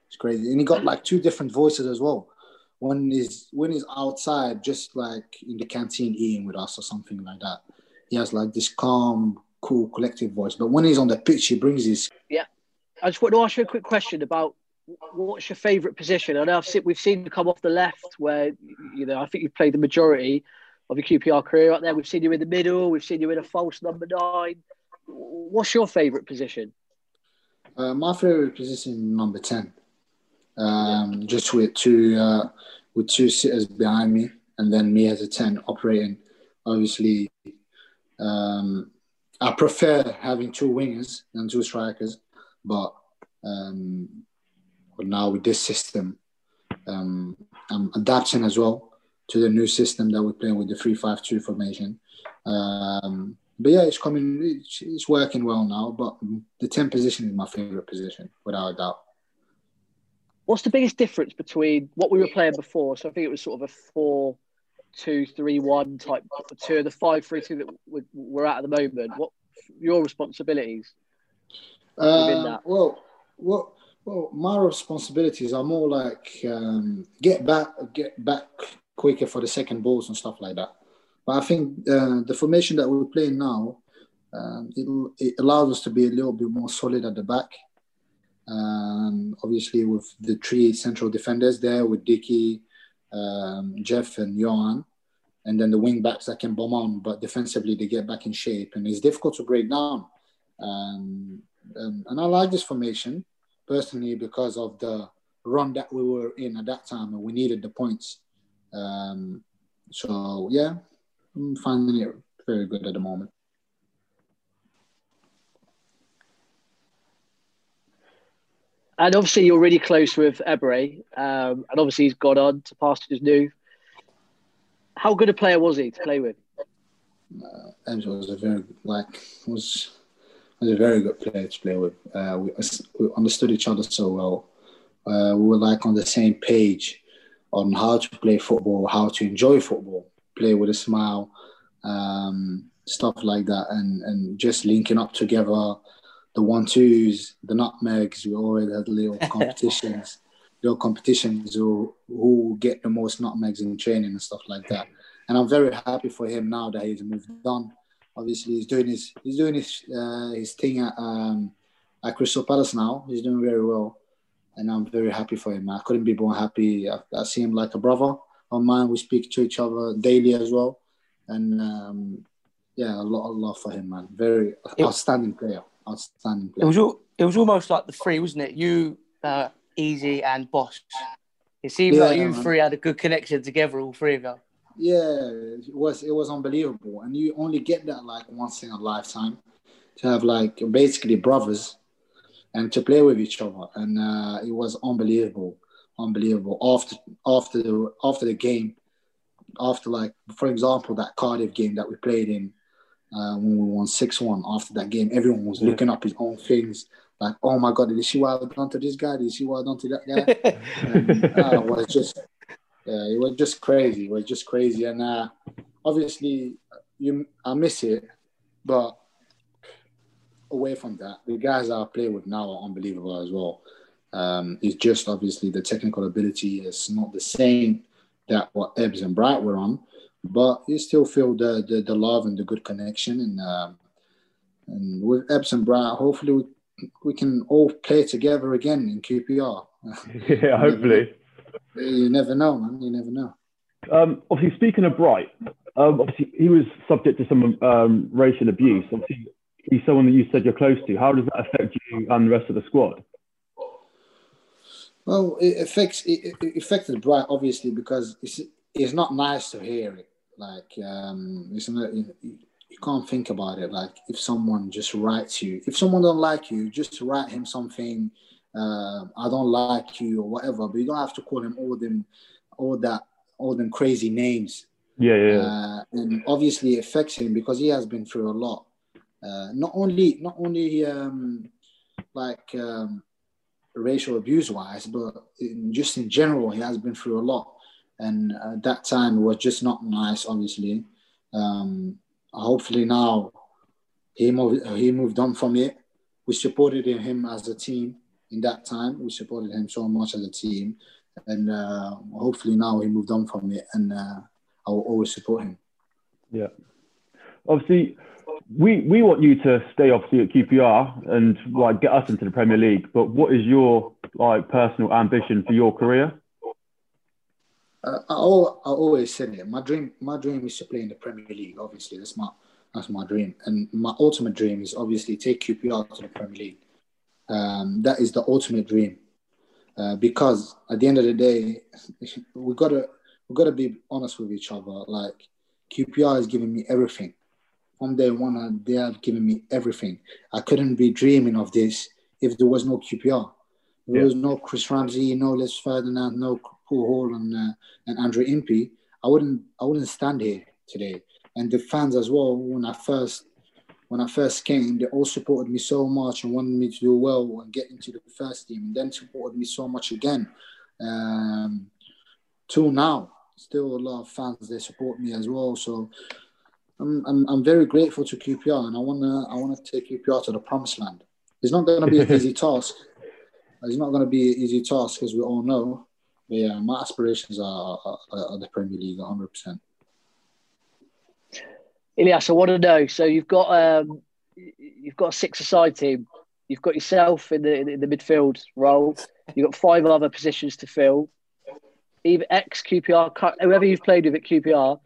It's crazy. And he got like two different voices as well. When he's when he's outside, just like in the canteen eating with us or something like that, he has like this calm, cool, collective voice. But when he's on the pitch, he brings his Yeah. I just want to ask you a quick question about what's your favourite position? I know I've seen, we've seen you come off the left, where you know I think you've played the majority of your QPR career out there. We've seen you in the middle. We've seen you in a false number nine. What's your favourite position? Uh, my favorite position, number ten, um, just with two uh, with two sitters behind me, and then me as a ten operating. Obviously, um, I prefer having two wingers than two strikers, but um, but now with this system, um, I'm adapting as well to the new system that we're playing with the three-five-two formation. Um, but yeah, it's coming. It's, it's working well now. But the ten position is my favorite position, without a doubt. What's the biggest difference between what we were playing before? So I think it was sort of a four, two, three, one type two, the five, three, two that we- we're at at the moment. What your responsibilities Uh, well, well, well, my responsibilities are more like um, get back, get back quicker for the second balls and stuff like that. But I think uh, the formation that we're playing now, um, it, it allows us to be a little bit more solid at the back. Um, obviously, with the three central defenders there, with Dickie, um, Geoff, and Yoann, and then the wing backs that can bomb on, but defensively they get back in shape, and it's difficult to break down. Um, um, and I like this formation personally because of the run that we were in at that time, and we needed the points. So yeah, I'm finding it very good at the moment. And obviously, you're really close with Ebre, um, and obviously he's gone on to pastures new. How good a player was he to play with? Uh, Ebre was a very like was was a very good player to play with. Uh, we, we understood each other so well. Uh, we were like on the same page on how to play football, how to enjoy football, play with a smile, um, stuff like that, and and just linking up together the one twos, the nutmegs. We always had little competitions, little competitions who who get the most nutmegs in training and stuff like that. And I'm very happy for him now that he's moved on. Obviously, he's doing his he's doing his uh, his thing at um, at Crystal Palace now. He's doing very well, and I'm very happy for him. I couldn't be more happy. I, I see him like a brother of mine. We speak to each other daily as well, and um, yeah, a lot of love for him, man. Very outstanding player outstanding player. It was all, it was almost like the three, wasn't it? You, uh, Eze, and Boss. It seemed Yeah, like you man. three had a good connection together, all three of you. Yeah, it was it was unbelievable, and you only get that like once in a lifetime to have like basically brothers and to play with each other, and uh, it was unbelievable, unbelievable. After after the after the game, after like for example that Cardiff game that we played in uh, when we won six one. After that game, everyone was Yeah. looking up his own things. Like, oh my God, did you see what I've done to this guy? Did you see what I've done to that guy? and, uh, it was just yeah, it was just crazy. It was just crazy, and uh, obviously, you I miss it, but away from that, the guys I play with now are unbelievable as well. Um, it's just obviously the technical ability is not the same that what Ebbs and Bright were on, but you still feel the the, the love and the good connection, and um, and with Ebbs and Bright, hopefully we, we can all play together again in QPR. yeah, hopefully. You never know, man. You never know. Um, obviously, speaking of Bright, um, obviously he was subject to some um, racial abuse. Obviously, he's someone that you said you're close to. How does that affect you and the rest of the squad? Well, it affects it, it affected Bright obviously because it's it's not nice to hear it. Like um, it's not, you, you can't think about it. Like if someone just writes you, if someone don't like you, just write him something. Uh, I don't like you or whatever, but you don't have to call him all them, all that, all them crazy names. Yeah, yeah. Uh, and obviously it affects him because he has been through a lot. Uh, not only not only um, like um, racial abuse wise, but in, just in general, he has been through a lot. And uh, that time was just not nice, obviously. Um, hopefully now he moved, he moved on from it. We supported him as a team in that time. We supported him so much as a team. And uh, hopefully now he moved on from it and uh, I will always support him. Yeah. Obviously, we we want you to stay obviously at QPR and like get us into the Premier League. But what is your like personal ambition for your career? Uh, I, I always said it. My dream, my dream is to play in the Premier League. Obviously, that's my that's my dream. And my ultimate dream is obviously take QPR to the Premier League. Um, that is the ultimate dream. Uh, because at the end of the day, we gotta we gotta be honest with each other. Like QPR is giving me everything. From day one, they have given me everything. I couldn't be dreaming of this if there was no QPR. There Yeah. was no Chris Ramsey, no Les Ferdinand, no Paul Hall, and uh, and Andrew Impey. I wouldn't I wouldn't stand here today. And the fans as well. When I first when I first came, they all supported me so much and wanted me to do well and get into the first team, and then supported me so much again. Um, till now, still a lot of fans they support me as well. So I'm, I'm, I'm very grateful to QPR, and I wanna I wanna take QPR to the promised land. It's not gonna be an easy task. It's not gonna be an easy task, as we all know. But yeah, my aspirations are, are, are the Premier League, 100. percent Ilias, I want to know. So you've got um, you've got a six-a-side team. You've got yourself in the in the midfield role. You've got five other positions to fill. Either ex QPR, whoever you've played with at QPR,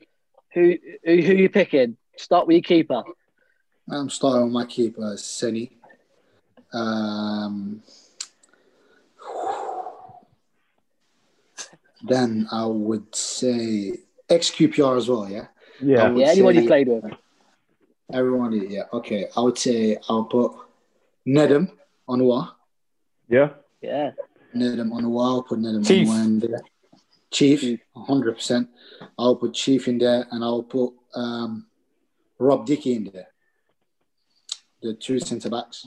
who who, who you picking? Start with your keeper. I'm starting with my keeper, Seni. Um, then I would say XQPR as well, yeah. Yeah. I would Yeah, anyone say- you played with. Everyone, yeah. Okay, I would say I'll put Nedum on Onuoha. Yeah. Yeah. Nedum on Onuoha. I'll put Nedum Chief. Onuoha in there. Chief, hundred percent. I'll put Chief in there, and I'll put um, Rob Dickie in there. The two centre backs.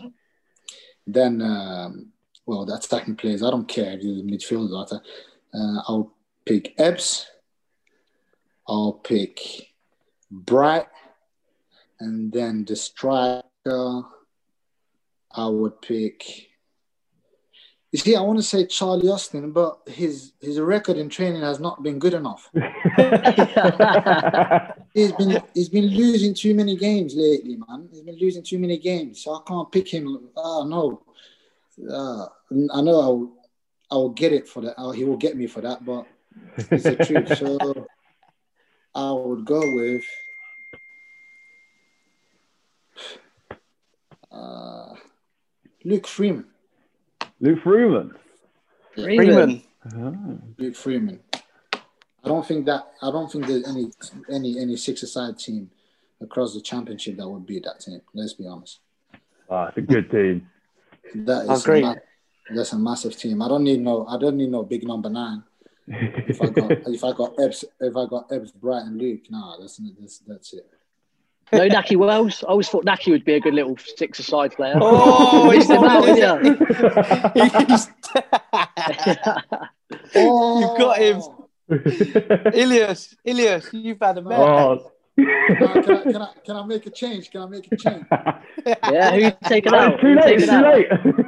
Then, um, well, the attacking players. I don't care if you're the midfielder. or attack. Uh, I'll pick Ebbs. I'll pick Bright, and then the striker. I would pick. You see, I want to say Charlie Austin, but his his record in training has not been good enough. he's been he's been losing too many games lately, man. He's been losing too many games, so I can't pick him. Oh no, uh, I know I'll I'll get it for that. Uh, he will get me for that, but it's the truth. So I would go with uh, Luke Freeman. Luke Freeman. Freeman. Luke Freeman. I don't think that I don't think there's any any any six-a-side team across the championship that would beat that team. Let's be honest. Ah, it's a good team. That I is ma- that's a massive team. I don't need no I don't need no big number nine. If I got if I got Ebbs if I got Ebbs, Bright, and Luke, nah, that's that's that's it. No Nahki Wells. I always thought Nahki would be a good little six-a-side player. Oh, Missed him out, he's- didn't you? You've got him. Ilias, Ilias, you've had a man. oh, Nah, can, I, can I can I make a change? Can I make a change? Yeah, who you taking Oh, out? it's too late. It's too late.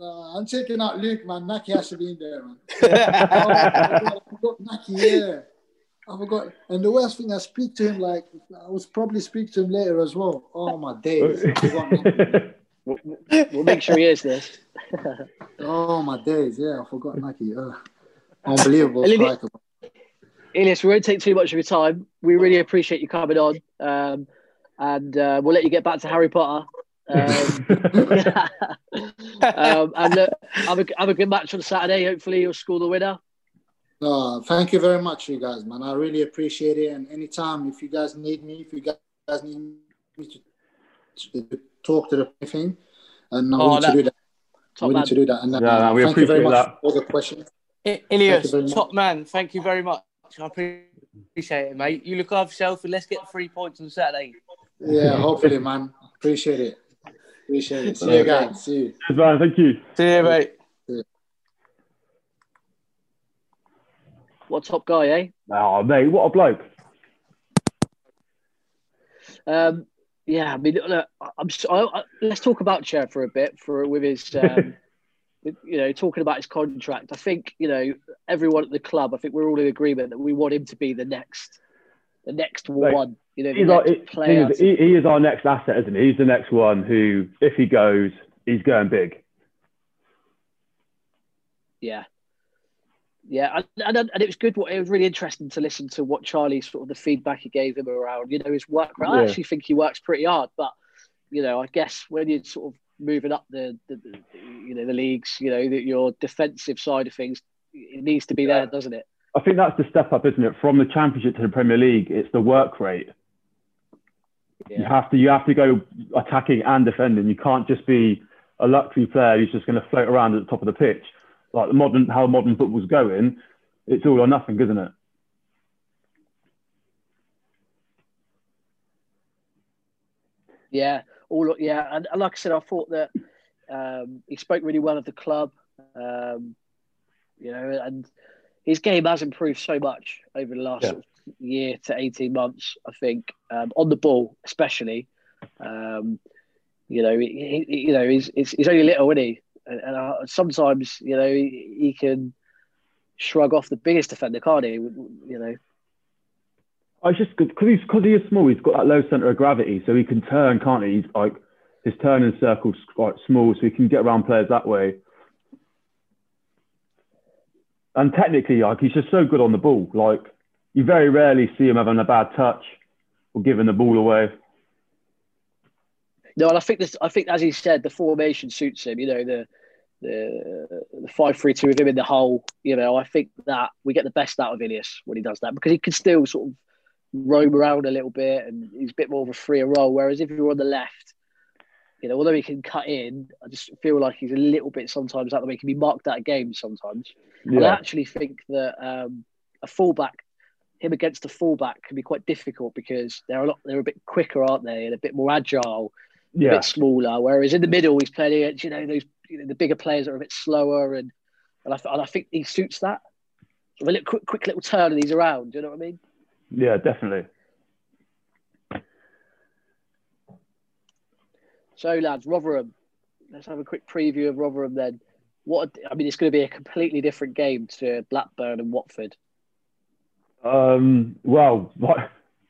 Uh, I'm taking out Luke, man. Nahki has to be in there, man. Oh, I, forgot, I forgot Nahki, yeah. I forgot. And the worst thing, I speak to him like I was probably speak to him later as well. Oh my days. I forgot Nahki. We'll make sure he is this. Oh my days, yeah, I forgot Nahki. Uh, unbelievable Olivia- striker. Ilias, we won't take too much of your time. We really appreciate you coming on. Um, and uh, we'll let you get back to Harry Potter. Um, um, and look, have a, have a good match on Saturday. Hopefully, you'll score the winner. No, thank you very much, you guys, man. I really appreciate it. And anytime, if you guys need me, if you guys need me to, to talk to the thing, and I'm Oh, willing to do that. Top I'm willing man. to do that. And uh, Yeah, no, we thank you very appreciate much that. for all the questions. I- Ilias, top man, thank you very much. I appreciate it, mate. You look after yourself and let's get three points on Saturday. Yeah, hopefully, man. Appreciate it. Appreciate it. See you guys. See you. Cheers, man. Thank you. See you, mate. What top guy, eh? Oh, mate, what a bloke. Um, yeah, I mean, look, I'm. I, I, let's talk about Chair for a bit for with his, um, you know, talking about his contract. I think you know everyone at the club. I think we're all in agreement that we want him to be the next, the next Like, one. You know, the He's our, next he, player. he, he is our next asset, isn't he? He's the next one who, if he goes, he's going big. Yeah. Yeah, and, and, and it was good. What it was really interesting to listen to what Charlie sort of the feedback he gave him around, you know, his work. I Yeah. actually think he works pretty hard, but you know, I guess when you're sort of moving up the, the, the you know, the leagues, you know, that your defensive side of things, it needs to be there, doesn't it? I think that's the step up, isn't it? From the Championship to the Premier League, it's the work rate. You have to you have to go attacking and defending. You can't just be a luxury player who's just going to float around at the top of the pitch. Like the modern how modern football's going, it's all or nothing, isn't it? Yeah, all yeah, and, and like I said, I thought that um, he spoke really well of the club, um, you know, and his game has improved so much over the last Yeah. sort of year to eighteen months. I think um, on the ball, especially, um, you know, he, he- you know, he's, he's he's only little, isn't he? And, and uh, sometimes, you know, he, he can shrug off the biggest defender, can't he? You know. I just because he's because he is small, he's got that low center of gravity, so he can turn, can't he? He's like his turning circle's quite small, so he can get around players that way. And technically, like he's just so good on the ball. Like you very rarely see him having a bad touch or giving the ball away. No, and I think this. I think, as he said, the formation suits him. You know, the the the five three two with him in the hole. You know, I think that we get the best out of Ilias when he does that because he can still sort of roam around a little bit and he's a bit more of a freer role. Whereas if you're on the left, you know, although he can cut in, I just feel like he's a little bit sometimes out the way. He can be marked out of games sometimes. Yeah. I actually think that um, a fullback, him against a fullback, can be quite difficult because they're a lot, they're a bit quicker, aren't they, and a bit more agile, yeah. a bit smaller. Whereas in the middle, he's playing against you know those you know, the bigger players are a bit slower, and and I, and I think he suits that. a little quick, quick little turn and he's around. Do you know what I mean? Yeah, definitely. So, lads, Rotherham. Let's have a quick preview of Rotherham then. What I mean, it's going to be a completely different game to Blackburn and Watford. Um, well,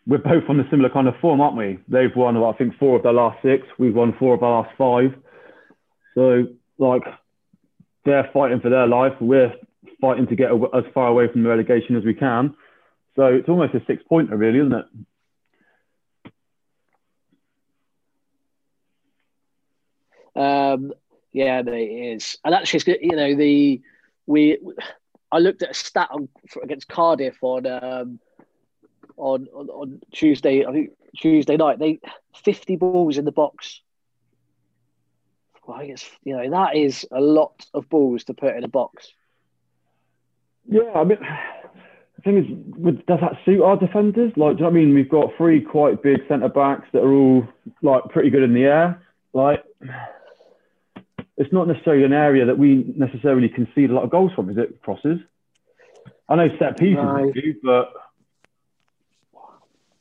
we're both on a similar kind of form, aren't we? They've won, I think, four of their last six. We've won four of our last five. So, like, they're fighting for their life. We're fighting to get as far away from the relegation as we can. So it's almost a six pointer, really, isn't it? Um, yeah, it is. And actually, it's you know, the we I looked at a stat on, for, against Cardiff on, um, on on on Tuesday. I think Tuesday night. They fifty balls in the box well, I guess you know that is a lot of balls to put in a box. Yeah, I mean, the thing is, does that suit our defenders? Like, do you know I mean? We've got three quite big centre backs that are all like pretty good in the air. Like, it's not necessarily an area that we necessarily concede a lot of goals from, is it? Crosses. I know set pieces, no. do, but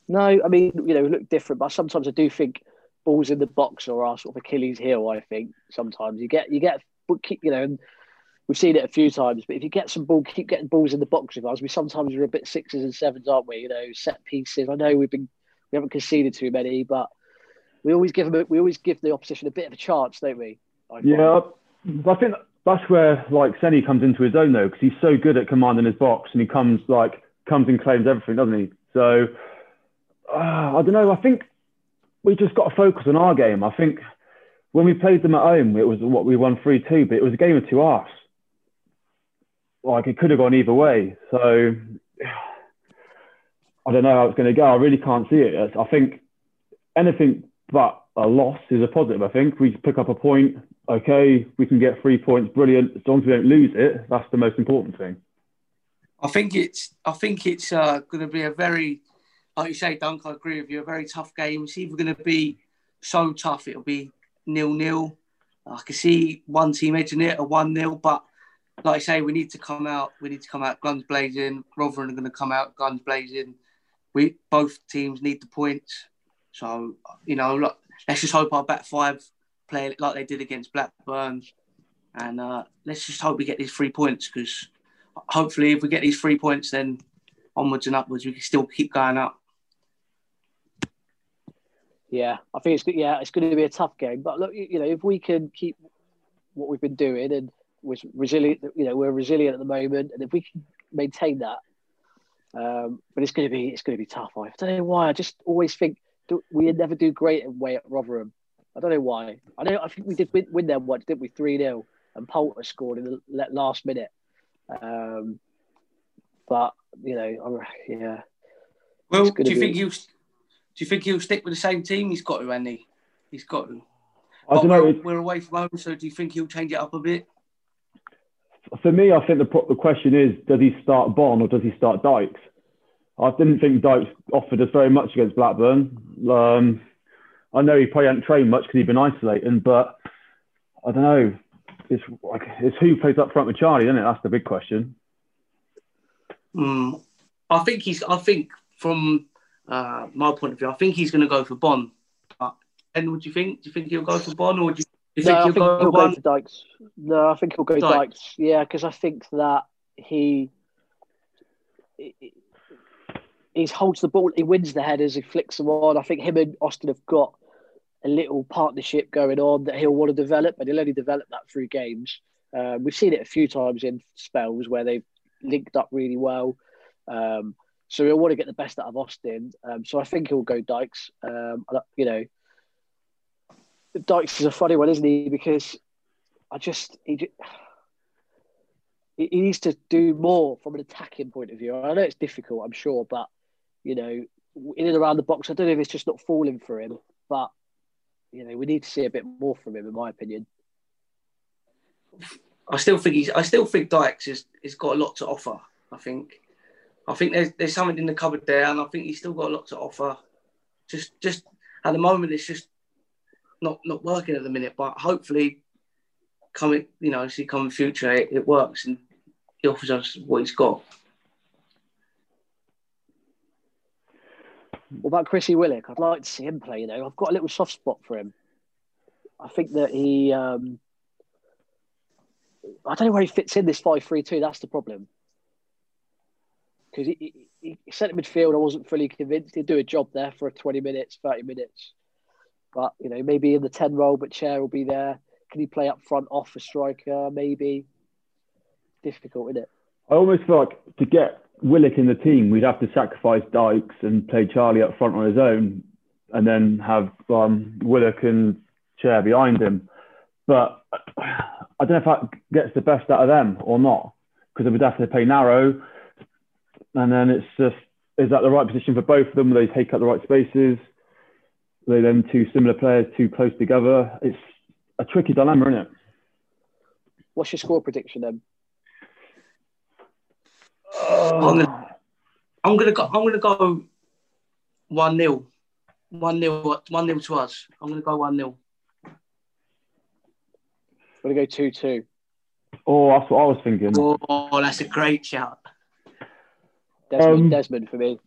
no, I mean, you know, look different, but sometimes I do think balls in the box or our sort of Achilles heel. I think sometimes you get you get but keep you know. We've seen it a few times, but if you get some ball, keep getting balls in the box with us. We sometimes we're a bit sixes and sevens, aren't we? You know, set pieces. I know we've been we haven't conceded too many, but we always give them we always give the opposition a bit of a chance, don't we? I yeah, I think that's where like Seny comes into his own though, because he's so good at commanding his box, and he comes like comes and claims everything, doesn't he? So uh, I don't know. I think we just got to focus on our game. I think when we played them at home, it was what we won 3 2, but it was a game of two halves. Like it could have gone either way. So I don't know how it's going to go. I really can't see it. I think anything but a loss is a positive. I think we pick up a point. Okay, we can get three points. Brilliant. As long as we don't lose it, that's the most important thing. I think it's. I think it's uh, going to be a very like you say, Dunk, I agree with you. A very tough game. It's either going to be so tough it'll be nil nil. I can see one team edging it a one nil, but like I say, we need to come out. We need to come out guns blazing. Rotherham are going to come out guns blazing. We both teams need the points. So you know, let's just hope our back five play like they did against Blackburn, and uh, let's just hope we get these three points because hopefully, if we get these three points, then onwards and upwards, we can still keep going up. Yeah, I think it's yeah, it's going to be a tough game. But look, you know, if we can keep what we've been doing and we're resilient, you know, we're resilient at the moment, and if we can maintain that, um, but it's going to be it's going to be tough. I don't know why. I just always think we never do great away at Rotherham. I don't know why. I know I think we did win, win them once, didn't we? Three 0 and Poulter scored in the last minute. Um, but you know, yeah. Well, do you be... think you do you think he'll stick with the same team? He's got to, Andy. He's got to. I don't know. We're, we're, away from home, so do you think he'll change it up a bit? For me, I think the, the question is, does he start Bonne or does he start Dykes? I didn't think Dykes offered us very much against Blackburn. Um, I know he probably hadn't trained much because he'd been isolating, but I don't know. It's like it's who plays up front with Charlie, isn't it? That's the big question. Mm, I think he's. I think from uh, my point of view. I think he's going to go for Bonne. and what do you think? Do you think he'll go for Bonne, or do you, do you no, think he'll, I think go, he'll go for Dykes? No, I think he'll go Dykes. Dykes. Yeah, because I think that he, he he holds the ball, he wins the headers, he flicks them on. I think him and Austin have got a little partnership going on that he'll want to develop, and he'll only develop that through games. Um, we've seen it a few times in spells where they've linked up really well. Um, so he'll want to get the best out of Austin. Um, so I think he'll go Dykes. Um, you know, Dykes is a funny one, isn't he? Because I just he, he needs to do more from an attacking point of view. I know it's difficult, I'm sure, but you know, in and around the box. I don't know if it's just not falling for him, but you know we need to see a bit more from him, in my opinion. I still think he's. I still think Dykes has, has got a lot to offer. I think. I think there's there's something in the cupboard there, and I think he's still got a lot to offer. Just just at the moment, it's just not not working at the minute. But hopefully, coming you know, see coming future, it, it works and he offers us what he's got. What about Chrissy Willock? I'd like to see him play. You know, I've got a little soft spot for him. I think that he. Um, I don't know where he fits in this five-three-two. That's the problem. Because he, he, he centre midfield, I wasn't fully convinced he'd do a job there for 20 minutes, 30 minutes. But you know, maybe in the 10 role, but Chair will be there. Can he play up front off a striker? Maybe. Difficult, isn't it? I almost feel like to get Willock in the team, we'd have to sacrifice Dykes and play Charlie up front on his own, and then have um, Willock and Chair behind him. But I don't know if that gets the best out of them or not, because we'd have to play narrow, and then it's just is that the right position for both of them? Will they take up the right spaces? Are they then two similar players too close together? It's a tricky dilemma, isn't it? What's your score prediction then? Uh, I'm gonna, I'm gonna go. I'm gonna go one 0 one 0 one 0 to us. I'm gonna go one 0 I'm gonna go two two. Oh, that's what I was thinking. Oh, that's a great shout. Desmond, Um, Desmond for me.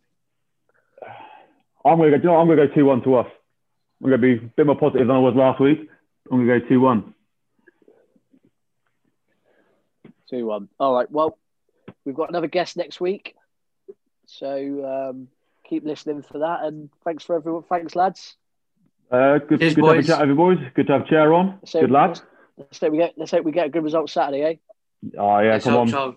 I'm gonna go. you know I'm gonna go two one to us. I'm gonna be a bit more positive than I was last week. I'm gonna go two one. Two one. All right. Well, we've got another guest next week, so um, keep listening for that. And thanks for everyone. Thanks, lads. Uh, good, Cheers, good to have a chat, with you boys. Good to have chair on. So good lad. Let's hope we get. Let's hope we get a good result Saturday, eh? Oh yeah, Let's come hope on. so.